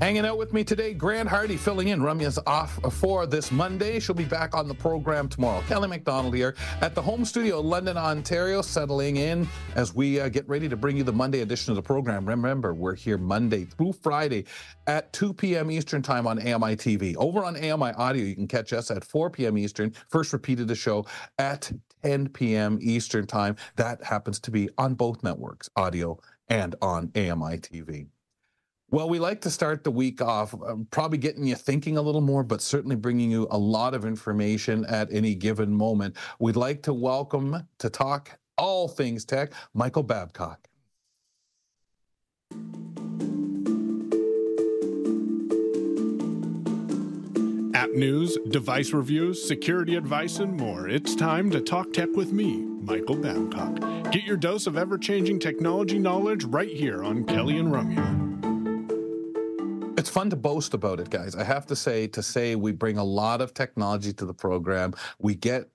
Hanging out with me today, Grant Hardy filling in. Ramya's off for this Monday. She'll be back on the program tomorrow. Kelly McDonald here at the home studio, London, Ontario, settling in as we uh, get ready to bring you the Monday edition of the program. Remember, we're here Monday through Friday at 2 p.m. Eastern Time on AMI TV. Over on AMI Audio, you can catch us at 4 p.m. Eastern. First repeated the show at 10 p.m. Eastern Time. That happens to be on both networks, audio and on AMI TV. Well, we like to start the week off um, probably getting you thinking a little more, but certainly bringing you a lot of information at any given moment. We'd like to welcome to talk all things tech, Michael Babcock. App news, device reviews, security advice, and more. It's time to talk tech with me, Michael Babcock. Get your dose of ever changing technology knowledge right here on Kelly and Ramya. Fun to boast about it, guys. I have to say, to say we bring a lot of technology to the program. We get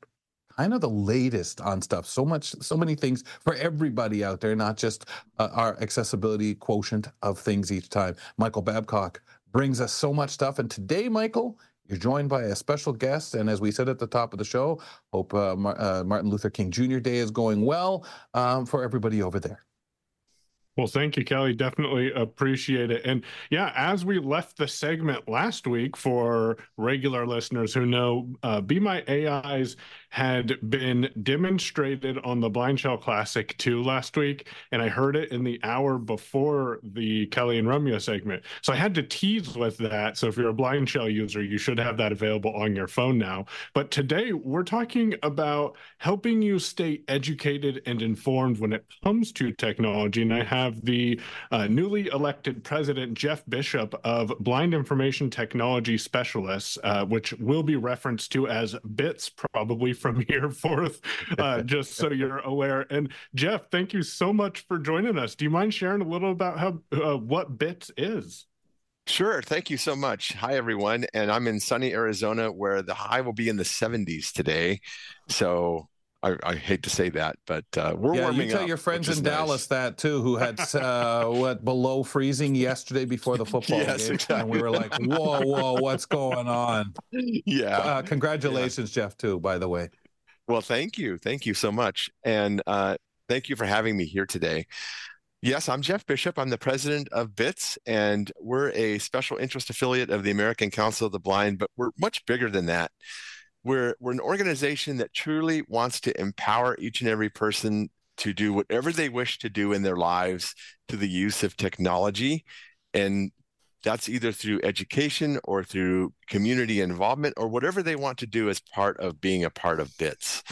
kind of the latest on stuff. So much, so many things for everybody out there, not just uh, our accessibility quotient of things each time. Michael Babcock brings us so much stuff. And today, Michael, you're joined by a special guest. And as we said at the top of the show, hope uh, Mar- uh, Martin Luther King Jr. Day is going well um, for everybody over there. Well, thank you, Kelly. Definitely appreciate it. And yeah, as we left the segment last week for regular listeners who know, uh, Be My AIs had been demonstrated on the BlindShell Classic 2 last week, and I heard it in the hour before the Kelly and Ramya segment. So I had to tease with that. So if you're a BlindShell user, you should have that available on your phone now. But today we're talking about helping you stay educated and informed when it comes to technology. And I have the uh, newly elected president, Jeff Bishop of Blind Information Technology Specialists, uh, which will be referenced to as BITS probably from here forth, uh, just so you're aware. And Jeff, thank you so much for joining us. Do you mind sharing a little about how uh, what BITS is? Sure. Thank you so much. Hi, everyone. And I'm in sunny Arizona where the high will be in the 70s today. So I, I, hate to say that, but uh, we're yeah, warming you tell up, your friends in Dallas that too, who had uh, what below freezing yesterday before the football yes, game, exactly. and we were like, "Whoa, whoa, what's going on?" Yeah. Uh, congratulations, yeah. Jeff, too. By the way. Well, thank you, thank you so much, and uh, thank you for having me here today. Yes, I'm Jeff Bishop. I'm the president of BITS, and we're a special interest affiliate of the American Council of the Blind, but we're much bigger than that we're we're an organization that truly wants to empower each and every person to do whatever they wish to do in their lives to the use of technology. And that's either through education or through community involvement or whatever they want to do as part of being a part of bits.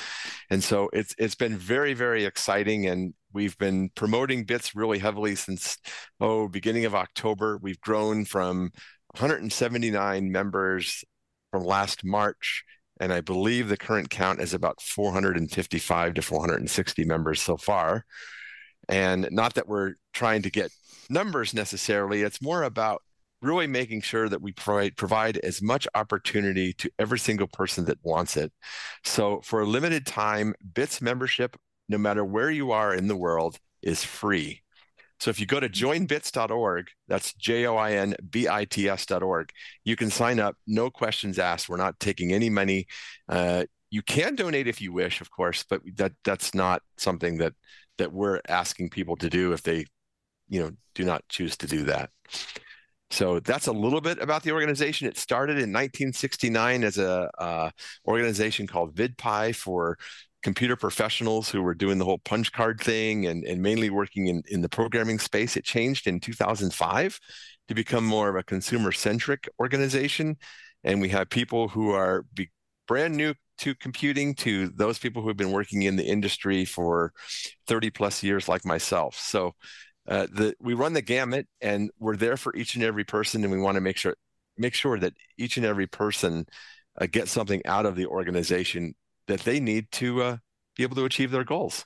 And so it's it's been very very exciting and we've been promoting bits really heavily since oh beginning of october. We've grown from 179 members from last march and I believe the current count is about 455 to 460 members so far. And not that we're trying to get numbers necessarily, it's more about really making sure that we provide, provide as much opportunity to every single person that wants it. So for a limited time, BITS membership, no matter where you are in the world, is free. So if you go to joinbits.org, that's J O I N B I T S.org, you can sign up, no questions asked. We're not taking any money. Uh, you can donate if you wish, of course, but that that's not something that that we're asking people to do if they, you know, do not choose to do that. So that's a little bit about the organization. It started in 1969 as a uh, organization called VidPi for computer professionals who were doing the whole punch card thing and, and mainly working in, in the programming space. It changed in 2005 to become more of a consumer centric organization. And we have people who are be, brand new to computing to those people who have been working in the industry for 30 plus years, like myself. So uh, the, we run the gamut and we're there for each and every person. And we want to make sure, make sure that each and every person uh, gets something out of the organization that they need to uh, be able to achieve their goals.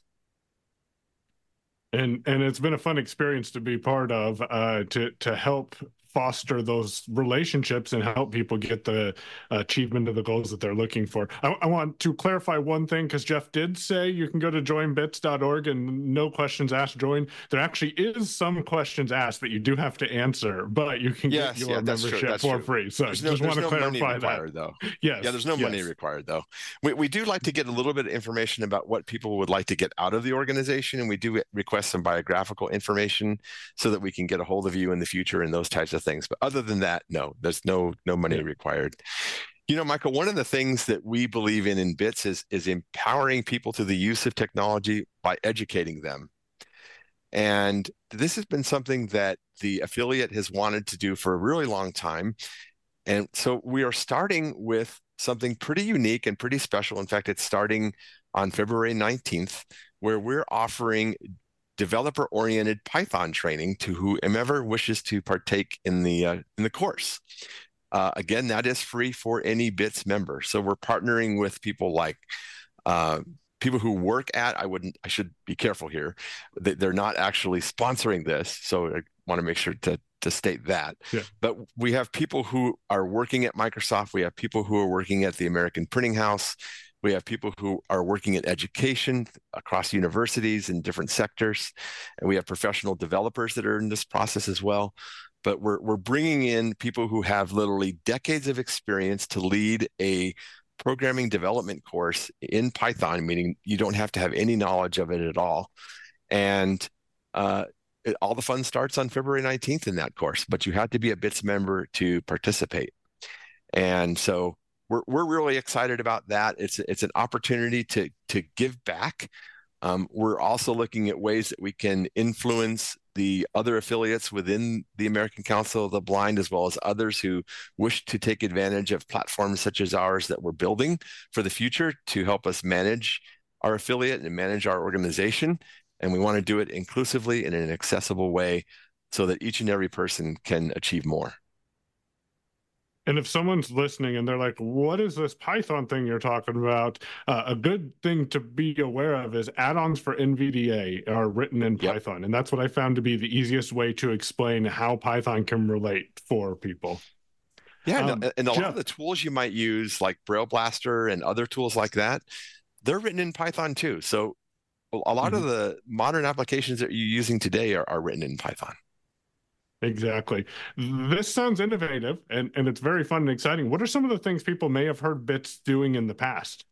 And and it's been a fun experience to be part of uh, to to help foster those relationships and help people get the uh, achievement of the goals that they're looking for. I, I want to clarify one thing because Jeff did say you can go to joinbits.org and no questions asked join. There actually is some questions asked that you do have to answer, but you can yes, get your yeah, membership for true. free. So there's just want to no clarify required, that. Though. Yes. Yeah, there's no yes. money required though. We, we do like to get a little bit of information about what people would like to get out of the organization, and we do request some biographical information so that we can get a hold of you in the future and those types of things. But other than that, no, there's no no money Yeah. required. You know, Michael, one of the things that we believe in in BITS is is empowering people to the use of technology by educating them. And this has been something that the affiliate has wanted to do for a really long time. And so we are starting with something pretty unique and pretty special. In fact, it's starting on February 19th, where we're offering developer oriented Python training to whomever wishes to partake in the uh, in the course. Uh, again, that is free for any BITS member. So we're partnering with people like uh, people who work at. I wouldn't. I should be careful here. They, they're not actually sponsoring this, so I want to make sure to to state that. Yeah. But we have people who are working at Microsoft. We have people who are working at the American Printing House. We have people who are working in education across universities in different sectors, and we have professional developers that are in this process as well. But we're we're bringing in people who have literally decades of experience to lead a programming development course in Python, meaning you don't have to have any knowledge of it at all. And uh, it, all the fun starts on February 19th in that course, but you have to be a BITS member to participate. And so we're, we're really excited about that. It's, it's an opportunity to, to give back. Um, we're also looking at ways that we can influence the other affiliates within the American Council of the Blind, as well as others who wish to take advantage of platforms such as ours that we're building for the future to help us manage our affiliate and manage our organization. And we want to do it inclusively in an accessible way so that each and every person can achieve more. And if someone's listening and they're like, what is this Python thing you're talking about? Uh, a good thing to be aware of is add ons for NVDA are written in Yep. Python. And that's what I found to be the easiest way to explain how Python can relate for people. Yeah, Um, and, a lot Jeff- of the tools you might use, like BrailleBlaster and other tools like that, they're written in Python too. So a lot of Mm-hmm. the modern applications that you're using today are, are written in Python. Exactly. This sounds innovative and, and it's very fun and exciting. What are some of the things people may have heard Bits doing in the past?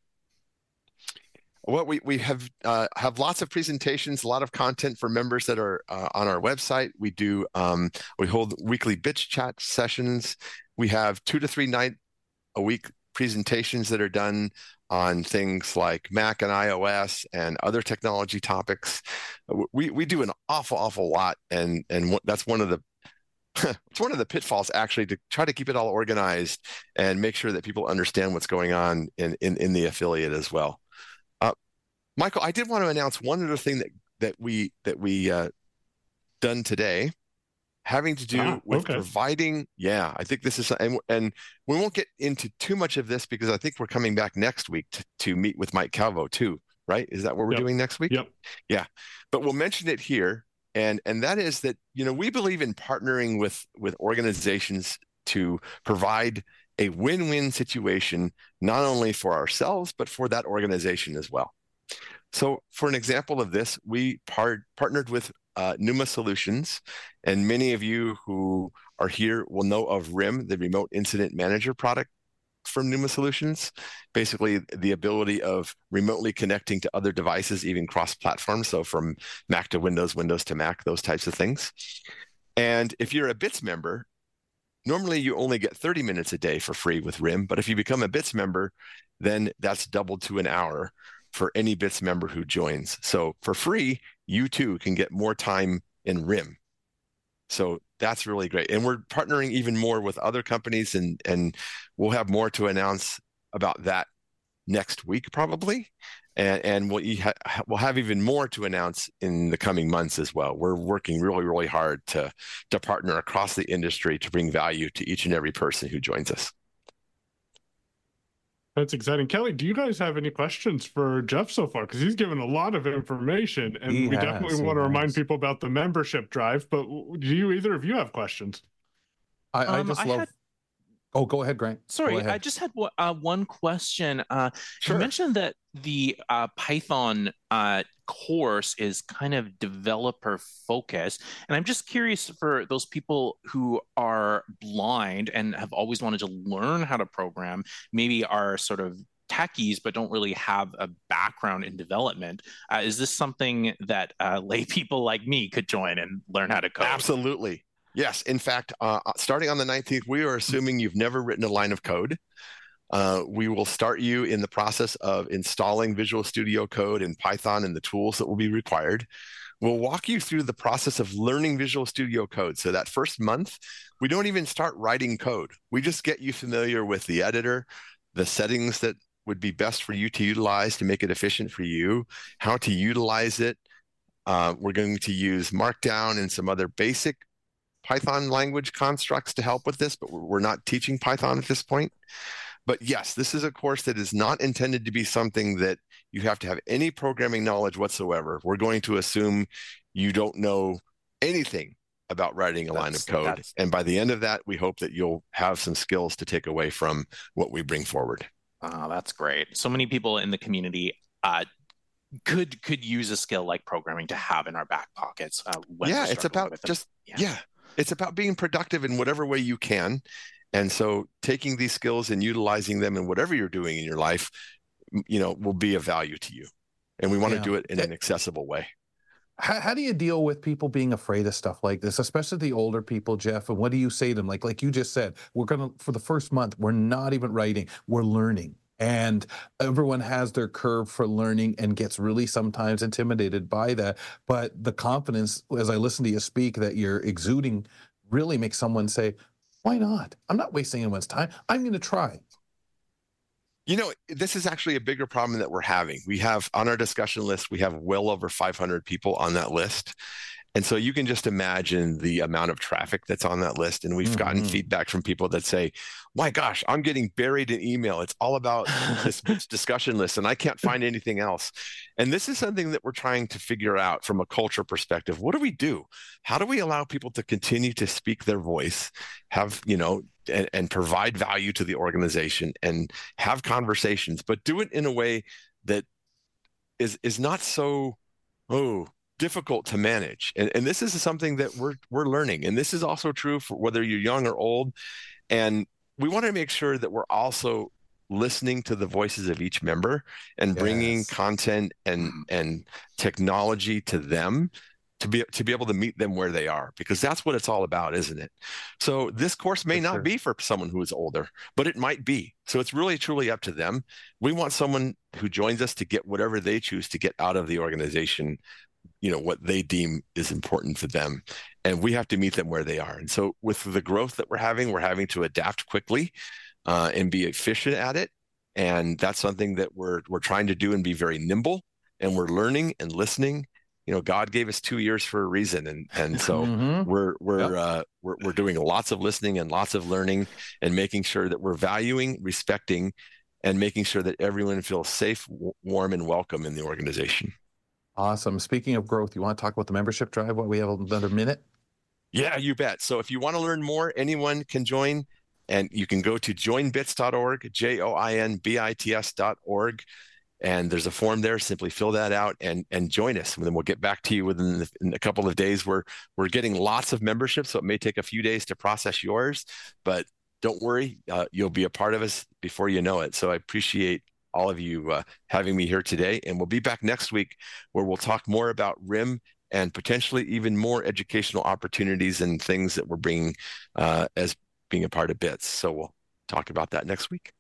Well, we we have uh, have lots of presentations, a lot of content for members that are uh, on our website. We do um, we hold weekly BITS chat sessions. We have two to three night a week presentations that are done on things like Mac and iOS and other technology topics. We we do an awful awful lot, and and that's one of the it's one of the pitfalls actually to try to keep it all organized and make sure that people understand what's going on in in, in the affiliate as well. Michael, I did want to announce one other thing that that we that we uh, done today, having to do Ah, with okay. providing. Yeah, I think this is, and and we won't get into too much of this because I think we're coming back next week to, to meet with Mike Calvo too. Right? Is that what we're Yep. doing next week? Yep. Yeah, but we'll mention it here, and and that is that you know we believe in partnering with with organizations to provide a win-win situation not only for ourselves but for that organization as well. So, for an example of this, we par- partnered with uh, Pneuma Solutions, and many of you who are here will know of RIM, the Remote Incident Manager product from Pneuma Solutions. Basically, the ability of remotely connecting to other devices, even cross-platform, so from Mac to Windows, Windows to Mac, those types of things. And if you're a BITS member, normally you only get 30 minutes a day for free with RIM, but if you become a BITS member, then that's doubled to an hour for any BITS member who joins. So for free, you too can get more time in RIM. So that's really great. And we're partnering even more with other companies and and we'll have more to announce about that next week probably. And and we'll, we'll have even more to announce in the coming months as well. We're working really, really hard to to partner across the industry to bring value to each and every person who joins us. That's exciting. Kelly, do you guys have any questions for Jeff so far? Because he's given a lot of information, and He we has, definitely want to remind people about the membership drive. But do you either of you have questions? I, I Um, just I love. had- Oh, go ahead, Grant. Sorry, ahead. I just had one- uh, one question. Uh, Sure. You mentioned that the uh, Python uh, course is kind of developer focused, and I'm just curious for those people who are blind and have always wanted to learn how to program, maybe are sort of techies but don't really have a background in development. Uh, is this something that uh, lay people like me could join and learn how to code? Absolutely. Yes. In fact, uh, starting on the 19th, we are assuming you've never written a line of code. Uh, we will start you in the process of installing Visual Studio Code in Python and the tools that will be required. We'll walk you through the process of learning Visual Studio Code. So, that first month, we don't even start writing code. We just get you familiar with the editor, the settings that would be best for you to utilize to make it efficient for you, how to utilize it. Uh, we're going to use Markdown and some other basic Python language constructs to help with this, but we're not teaching Python at this point. But yes, this is a course that is not intended to be something that you have to have any programming knowledge whatsoever. We're going to assume you don't know anything about writing a line of code. And by the end of that, we hope that you'll have some skills to take away from what we bring forward. Oh, that's great. So many people in the community uh, could could use a skill like programming to have in our back pockets. Uh, yeah, it's about just Yeah. yeah. it's about being productive in whatever way you can. And so taking these skills and utilizing them in whatever you're doing in your life, you know, will be of value to you. And we want Yeah. to do it in an accessible way. How, how do you deal with people being afraid of stuff like this, especially the older people, Jeff? And what do you say to them? Like, like you just said, we're gonna for the first month, we're not even writing, we're learning. And everyone has their curve for learning and gets really sometimes intimidated by that. But the confidence, as I listen to you speak, that you're exuding really makes someone say, Why not? I'm not wasting anyone's time. I'm gonna try. You know, this is actually a bigger problem that we're having. We have on our discussion list, we have well over 500 people on that list. And so you can just imagine the amount of traffic that's on that list. And we've gotten Mhm. feedback from people that say, my gosh, I'm getting buried in email. It's all about this, this discussion list and I can't find anything else. And this is something that we're trying to figure out from a culture perspective. What do we do? How do we allow people to continue to speak their voice, have, you know, and, and provide value to the organization and have conversations, but do it in a way that is is not so oh difficult to manage. And, and this is something that we're we're learning. And this is also true for whether you're young or old. And we want to make sure that we're also listening to the voices of each member and bringing Yes. content and mm. and technology to them to be to be able to meet them where they are because that's what it's all about isn't it so this course may For not sure. be for someone who is older but it might be so it's really truly up to them we want someone who joins us to get whatever they choose to get out of the organization you know what they deem is important for them and we have to meet them where they are and so with the growth that we're having we're having to adapt quickly uh, and be efficient at it and that's something that we're we're trying to do and be very nimble and we're learning and listening you know god gave us two years for a reason and and so Mhm. we're we're Yep. uh, we're we're doing lots of listening and lots of learning and making sure that we're valuing, respecting, and making sure that everyone feels safe, w- warm, and welcome in the organization. Awesome. Speaking of growth, you want to talk about the membership drive while we have another minute? Yeah, you bet. So if you want to learn more, anyone can join, and you can go to joinbits.org, j o i n b i t s.org. And there's a form there. Simply fill that out and and join us. And then we'll get back to you within the, a couple of days. We're we're getting lots of memberships, so it may take a few days to process yours, but don't worry, uh, you'll be a part of us before you know it. So I appreciate all of you uh, having me here today, and we'll be back next week where we'll talk more about RIM and potentially even more educational opportunities and things that we're bringing uh, as being a part of BITS. So we'll talk about that next week.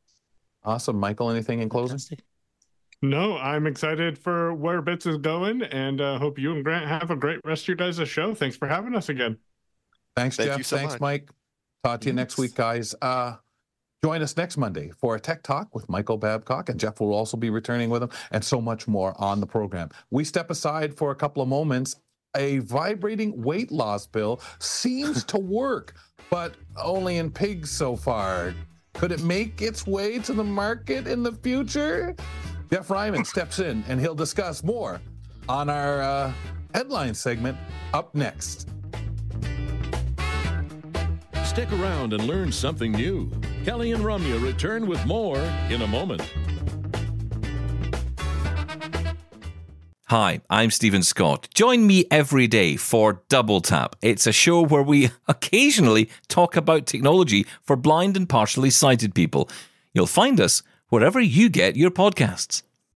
Awesome. Michael, anything in closing? No, I'm excited for where Bits is going, and uh, hope you and Grant have a great rest of your guys' show. Thanks for having us again. Thanks, Thank Jeff. you so Thanks, much. Mike. Talk to you next week, guys. Uh, join us next Monday for a tech talk with Michael Babcock, and Jeff will also be returning with him, and so much more on the program. We step aside for a couple of moments. A vibrating weight loss pill seems to work, but only in pigs so far. Could it make its way to the market in the future? Jeff Ryman steps in and he'll discuss more on our uh, headline segment up next. Stick around and learn something new. Kelly and Ramya return with more in a moment. Hi, I'm Stephen Scott. Join me every day for Double Tap. It's a show where we occasionally talk about technology for blind and partially sighted people. You'll find us wherever you get your podcasts.